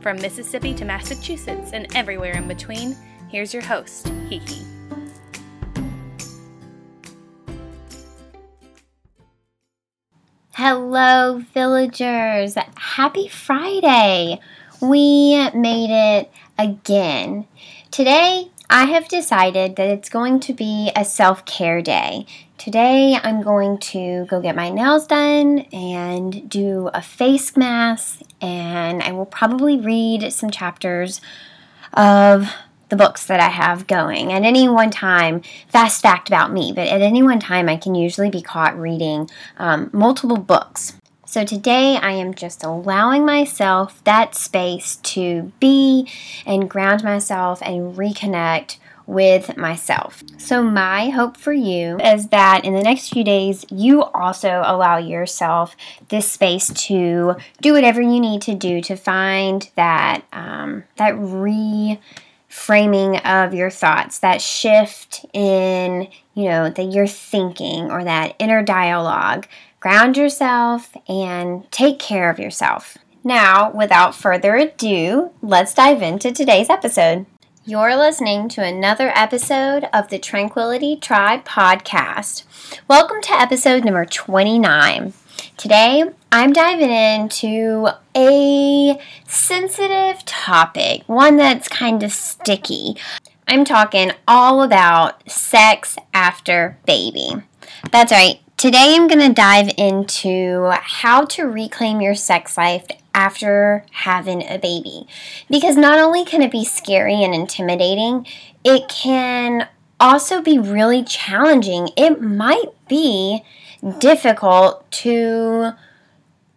From Mississippi to Massachusetts and everywhere in between, here's your host, Hiki. Hello, villagers. Happy Friday. We made it again. Today, I have decided that it's going to be a self care day. Today, I'm going to go get my nails done and do a face mask, and I will probably read some chapters of the books that I have going. At any one time, fast fact about me, but at any one time, I can usually be caught reading um, multiple books. So today I am just allowing myself that space to be and ground myself and reconnect with myself. So, my hope for you is that in the next few days, you also allow yourself this space to do whatever you need to do to find that um, that reframing of your thoughts, that shift in you know that you're thinking or that inner dialogue ground yourself, and take care of yourself. Now, without further ado, let's dive into today's episode. You're listening to another episode of the Tranquility Tribe podcast. Welcome to episode number 29. Today, I'm diving into a sensitive topic, one that's kind of sticky. I'm talking all about sex after baby. That's right, Today I'm going to dive into how to reclaim your sex life after having a baby. Because not only can it be scary and intimidating, it can also be really challenging. It might be difficult to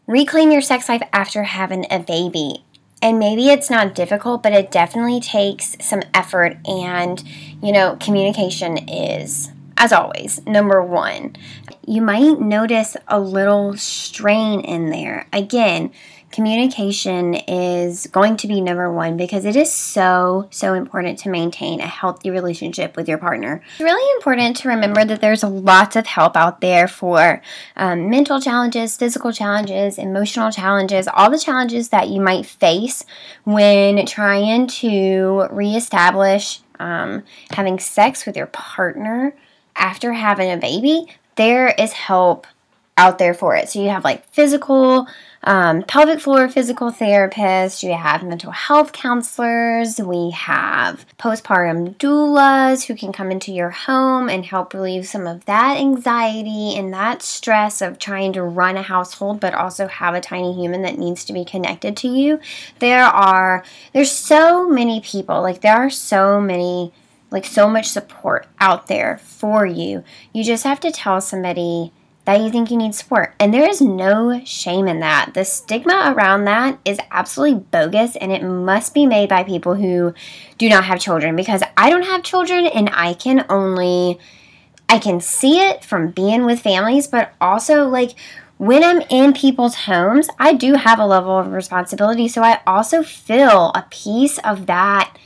reclaim your sex life after having a baby. And maybe it's not difficult, but it definitely takes some effort, and you know, communication is as always, number one, you might notice a little strain in there. Again, communication is going to be number one because it is so, so important to maintain a healthy relationship with your partner. It's really important to remember that there's lots of help out there for um, mental challenges, physical challenges, emotional challenges, all the challenges that you might face when trying to reestablish um, having sex with your partner after having a baby, there is help out there for it. So you have like physical, um, pelvic floor physical therapists, you have mental health counselors, we have postpartum doulas who can come into your home and help relieve some of that anxiety and that stress of trying to run a household but also have a tiny human that needs to be connected to you. There are there's so many people, like there are so many like so much support out there for you. You just have to tell somebody that you think you need support. And there is no shame in that. The stigma around that is absolutely bogus and it must be made by people who do not have children because I don't have children and I can only I can see it from being with families, but also like when I'm in people's homes, I do have a level of responsibility. So I also feel a piece of that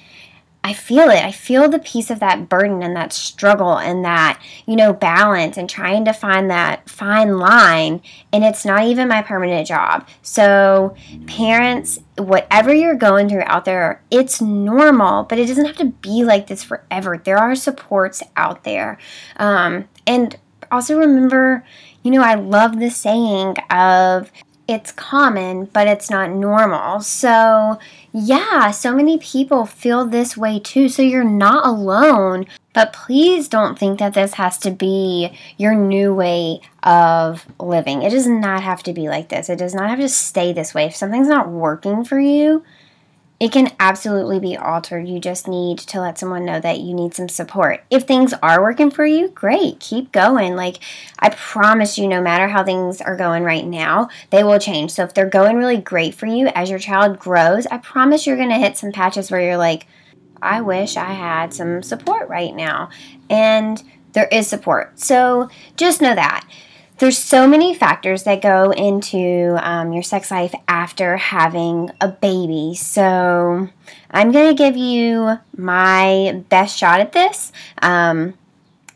I feel it. I feel the piece of that burden and that struggle and that, you know, balance and trying to find that fine line. And it's not even my permanent job. So, parents, whatever you're going through out there, it's normal, but it doesn't have to be like this forever. There are supports out there. Um, and also remember, you know, I love the saying of it's common, but it's not normal. So, yeah, so many people feel this way too. So, you're not alone. But please don't think that this has to be your new way of living. It does not have to be like this. It does not have to stay this way. If something's not working for you, it can absolutely be altered. You just need to let someone know that you need some support. If things are working for you, great, keep going. Like, I promise you, no matter how things are going right now, they will change. So, if they're going really great for you as your child grows, I promise you're going to hit some patches where you're like, I wish I had some support right now. And there is support. So, just know that there's so many factors that go into um, your sex life after having a baby. So I'm going to give you my best shot at this. Um,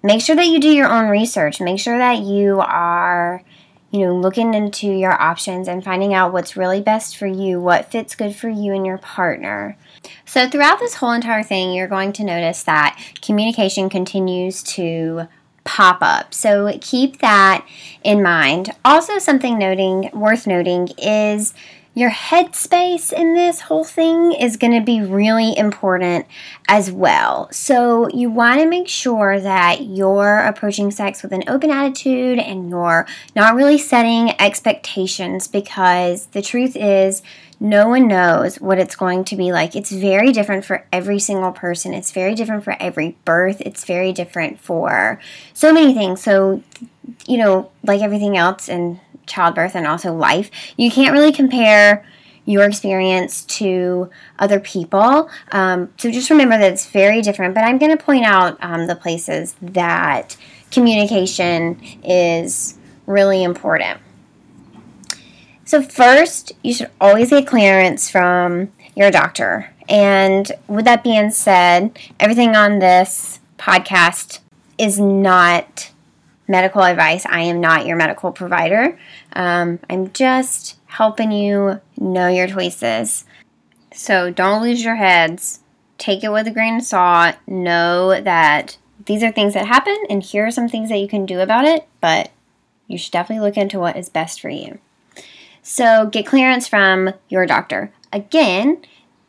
make sure that you do your own research. Make sure that you are, you know, looking into your options and finding out what's really best for you, what fits good for you and your partner. So throughout this whole entire thing, you're going to notice that communication continues to pop up. So keep that in mind. Also, something noting worth noting is your headspace in this whole thing is going to be really important as well. So, you want to make sure that you're approaching sex with an open attitude and you're not really setting expectations because the truth is, no one knows what it's going to be like. It's very different for every single person. It's very different for every birth. It's very different for so many things. So, you know, like everything else in childbirth and also life, you can't really compare your experience to other people. Um, so just remember that it's very different. But I'm going to point out um, the places that communication is really important. So, first, you should always get clearance from your doctor. And with that being said, everything on this podcast is not medical advice. I am not your medical provider. Um, I'm just helping you know your choices. So, don't lose your heads. Take it with a grain of salt. Know that these are things that happen, and here are some things that you can do about it, but you should definitely look into what is best for you. So get clearance from your doctor. Again,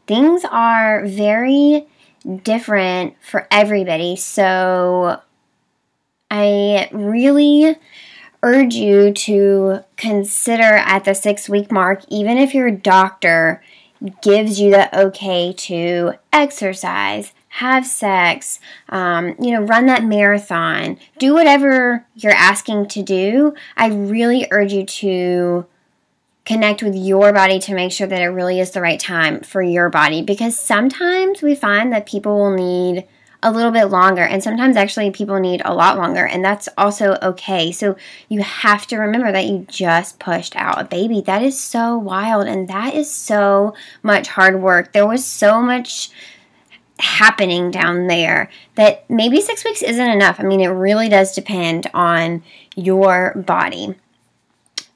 things are very different for everybody. So I really urge you to consider at the six week mark, even if your doctor gives you the okay to exercise, have sex, um, you know, run that marathon, do whatever you're asking to do, I really urge you to connect with your body to make sure that it really is the right time for your body because sometimes we find that people will need a little bit longer and sometimes actually people need a lot longer and that's also okay. So you have to remember that you just pushed out a baby. That is so wild and that is so much hard work. There was so much happening down there that maybe 6 weeks isn't enough. I mean, it really does depend on your body.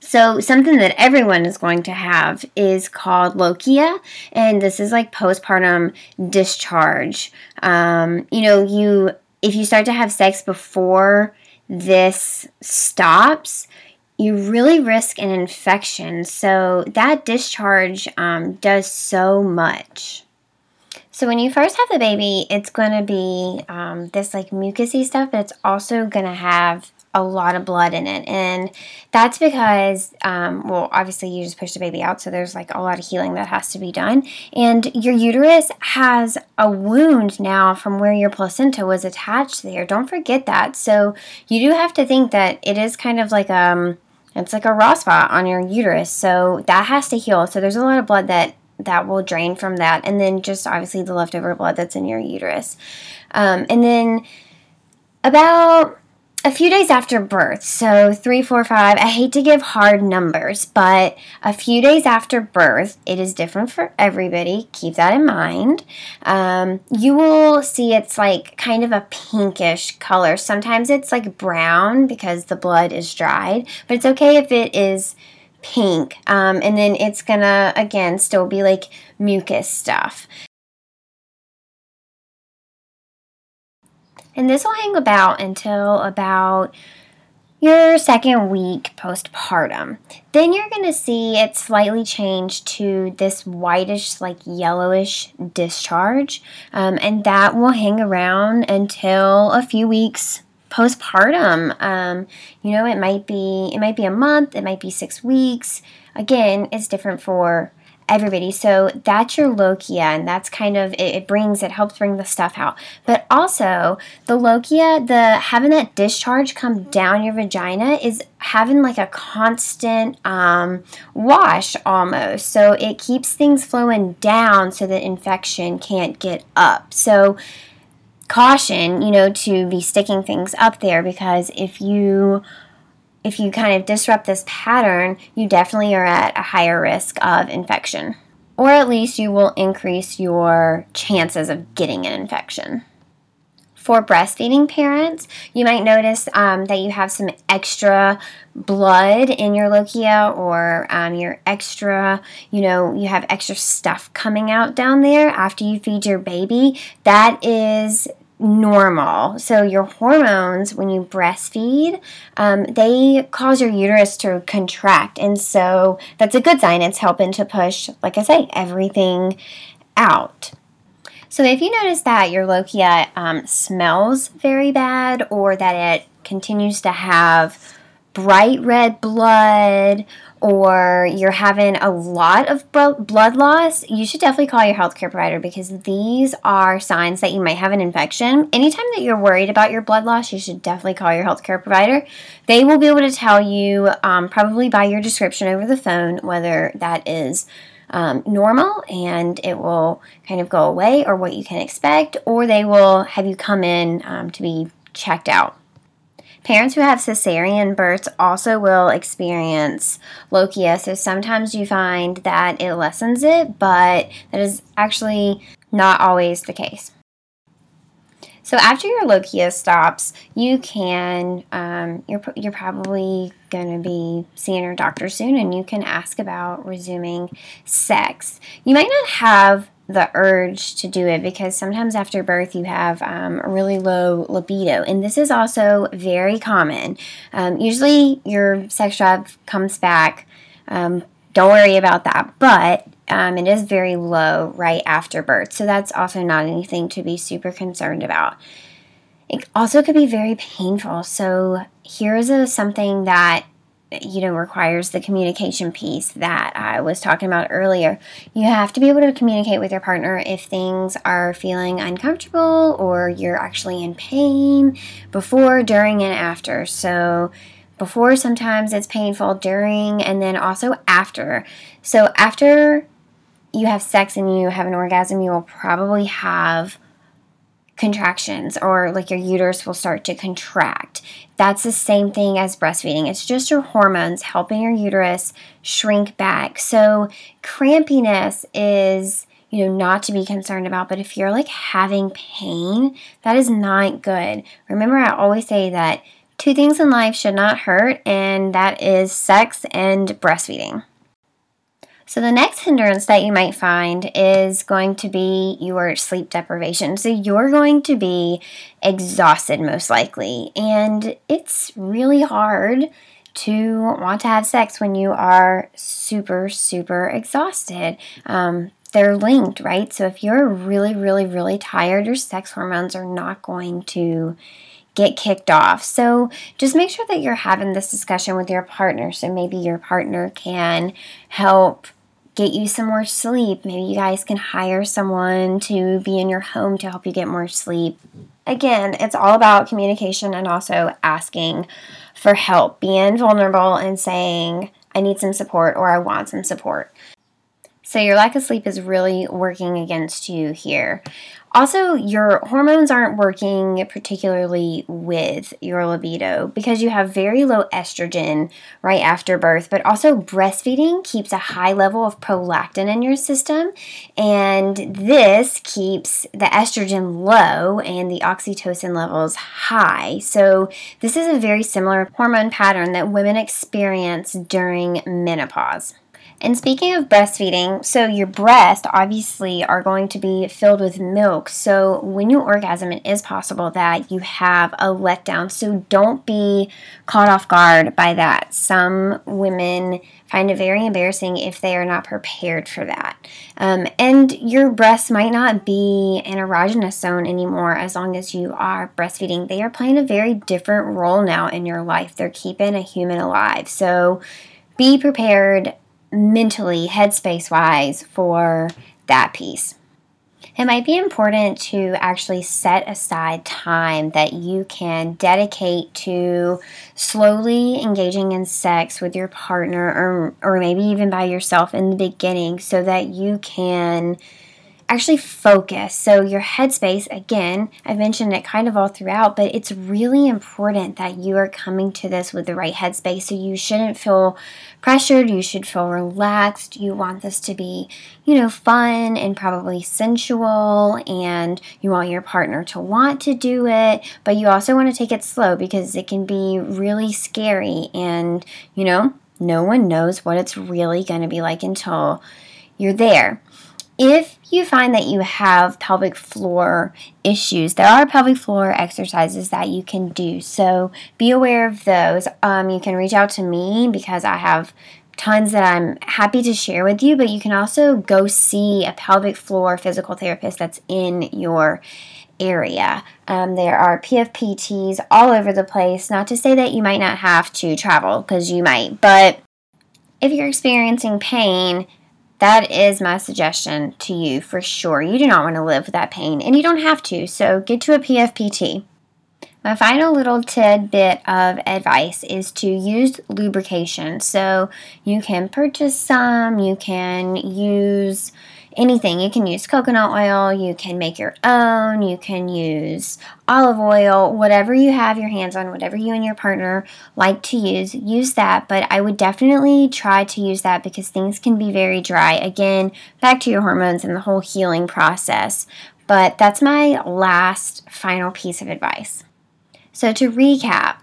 So, something that everyone is going to have is called lochia, and this is like postpartum discharge. Um, you know, you if you start to have sex before this stops, you really risk an infection. So, that discharge um, does so much. So when you first have the baby, it's going to be um, this like mucusy stuff, but it's also going to have a lot of blood in it. And that's because, um, well, obviously you just push the baby out, so there's like a lot of healing that has to be done. And your uterus has a wound now from where your placenta was attached there. Don't forget that. So you do have to think that it is kind of like um it's like a raw spot on your uterus. So that has to heal. So there's a lot of blood that that will drain from that. And then just obviously the leftover blood that's in your uterus. Um, and then about a few days after birth, so three, four, five, I hate to give hard numbers, but a few days after birth, it is different for everybody. Keep that in mind. Um, you will see it's like kind of a pinkish color. Sometimes it's like brown because the blood is dried, but it's okay if it is pink. Um, and then it's gonna, again, still be like mucus stuff. And this will hang about until about your second week postpartum. Then you're going to see it slightly change to this whitish, like yellowish discharge, um, and that will hang around until a few weeks postpartum. Um, you know, it might be it might be a month, it might be six weeks. Again, it's different for everybody. So that's your lochia, and that's kind of it, it, brings it helps bring the stuff out. But also the lochia, the having that discharge come down your vagina is having like a constant um, wash almost. So it keeps things flowing down so that infection can't get up. So caution, you know, to be sticking things up there because if you if you kind of disrupt this pattern, you definitely are at a higher risk of infection. Or at least you will increase your chances of getting an infection. For breastfeeding parents, you might notice um, that you have some extra blood in your lochia or um, your extra, you know, you have extra stuff coming out down there after you feed your baby. That is normal. So your hormones, when you breastfeed, um, they cause your uterus to contract, and so that's a good sign. It's helping to push, like I say, everything out. So if you notice that your lochia um, smells very bad, or that it continues to have bright red blood or you're having a lot of blood loss, you should definitely call your healthcare provider because these are signs that you might have an infection. Anytime that you're worried about your blood loss, you should definitely call your healthcare provider. They will be able to tell you, um, probably by your description over the phone, whether that is. Um, normal and it will kind of go away, or what you can expect, or they will have you come in um, to be checked out. Parents who have cesarean births also will experience lochia, so sometimes you find that it lessens it, but that is actually not always the case. So after your lochia stops, you can um, you're you're probably going to be seeing your doctor soon, and you can ask about resuming sex. You might not have the urge to do it because sometimes after birth you have um, a really low libido, and this is also very common. Um, usually, your sex drive comes back. Um, don't worry about that, but um, it is very low right after birth, so that's also not anything to be super concerned about. It also could be very painful. So here's a, something that you know requires the communication piece that I was talking about earlier. You have to be able to communicate with your partner if things are feeling uncomfortable or you're actually in pain before, during, and after. So before sometimes it's painful, during, and then also after. So after you have sex and you have an orgasm, you will probably have contractions or like your uterus will start to contract. That's the same thing as breastfeeding. It's just your hormones helping your uterus shrink back. So, crampiness is, you know, not to be concerned about, but if you're like having pain, that is not good. Remember, I always say that two things in life should not hurt, and that is sex and breastfeeding. So, the next hindrance that you might find is going to be your sleep deprivation. So, you're going to be exhausted most likely, and it's really hard to want to have sex when you are super, super exhausted. Um, they're linked, right? So, if you're really, really, really tired, your sex hormones are not going to get kicked off. So just make sure that you're having this discussion with your partner. So maybe your partner can help get you some more sleep. Maybe you guys can hire someone to be in your home to help you get more sleep. Again, it's all about communication and also asking for help, being vulnerable and saying, I need some support or I want some support. So, your lack of sleep is really working against you here. Also, your hormones aren't working particularly with your libido because you have very low estrogen right after birth, but also breastfeeding keeps a high level of prolactin in your system, and this keeps the estrogen low and the oxytocin levels high. So, this is a very similar hormone pattern that women experience during menopause. And speaking of breastfeeding, so your breasts obviously are going to be filled with milk. So when you orgasm, it is possible that you have a letdown. So don't be caught off guard by that. Some women find it very embarrassing if they are not prepared for that. Um, and your breasts might not be an erogenous zone anymore as long as you are breastfeeding. They are playing a very different role now in your life. They're keeping a human alive. So be prepared mentally, headspace wise, for that piece. It might be important to actually set aside time that you can dedicate to slowly engaging in sex with your partner or, or maybe even by yourself in the beginning so that you can actually focus. So, your headspace, again, I've mentioned it kind of all throughout, but it's really important that you are coming to this with the right headspace. So, you shouldn't feel pressured, you should feel relaxed. You want this to be, you know, fun and probably sensual, and you want your partner to want to do it, but you also want to take it slow because it can be really scary and, you know, no one knows what it's really going to be like until you're there. If you find that you have pelvic floor issues, there are pelvic floor exercises that you can do. So be aware of those. Um, you can reach out to me because I have tons that I'm happy to share with you, but you can also go see a pelvic floor physical therapist that's in your area. Um, there are PFPTs all over the place. Not to say that you might not have to travel, because you might, but if you're experiencing pain, that is my suggestion to you for sure. You do not want to live with that pain, and you don't have to, so get to a PFPT. My final little tidbit of advice is to use lubrication. So you can purchase some, you can use anything. You can use coconut oil, you can make your own, you can use olive oil, whatever you have your hands on, whatever you and your partner like to use, use that. But I would definitely try to use that because things can be very dry. Again, back to your hormones and the whole healing process. But that's my last final piece of advice. So to recap,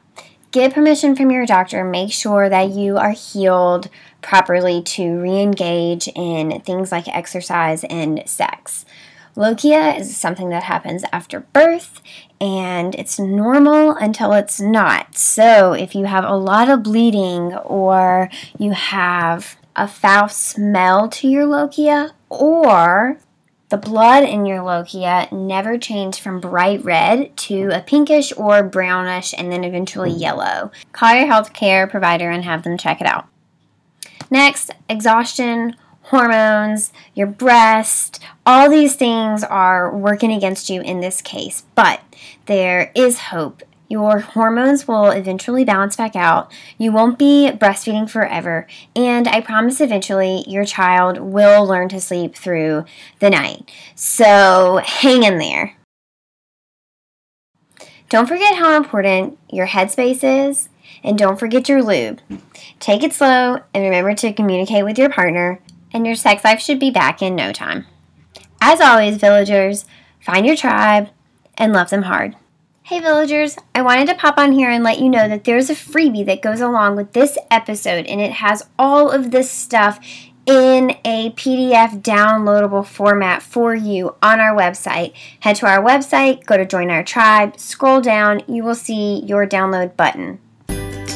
get permission from your doctor, make sure that you are healed properly to re engage in things like exercise and sex. Lochia is something that happens after birth and it's normal until it's not. So, if you have a lot of bleeding or you have a foul smell to your lochia, or the blood in your lochia never changed from bright red to a pinkish or brownish and then eventually yellow. Call your healthcare provider and have them check it out. Next, exhaustion, hormones, your breast, all these things are working against you in this case, but there is hope. Your hormones will eventually balance back out. You won't be breastfeeding forever. And I promise eventually your child will learn to sleep through the night. So hang in there. Don't forget how important your headspace is and don't forget your lube. Take it slow and remember to communicate with your partner, and your sex life should be back in no time. As always, villagers, find your tribe and love them hard. Hey, villagers, I wanted to pop on here and let you know that there's a freebie that goes along with this episode, and it has all of this stuff in a PDF downloadable format for you on our website. Head to our website, go to join our tribe, scroll down, you will see your download button.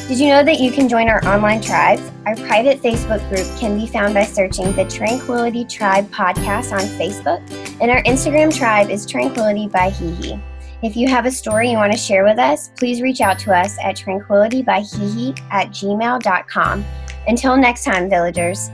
Did you know that you can join our online tribes? Our private Facebook group can be found by searching the Tranquility Tribe podcast on Facebook, and our Instagram tribe is Tranquility by Hihi. If you have a story you want to share with us, please reach out to us at tranquilitybyhihi at gmail.com. Until next time, villagers.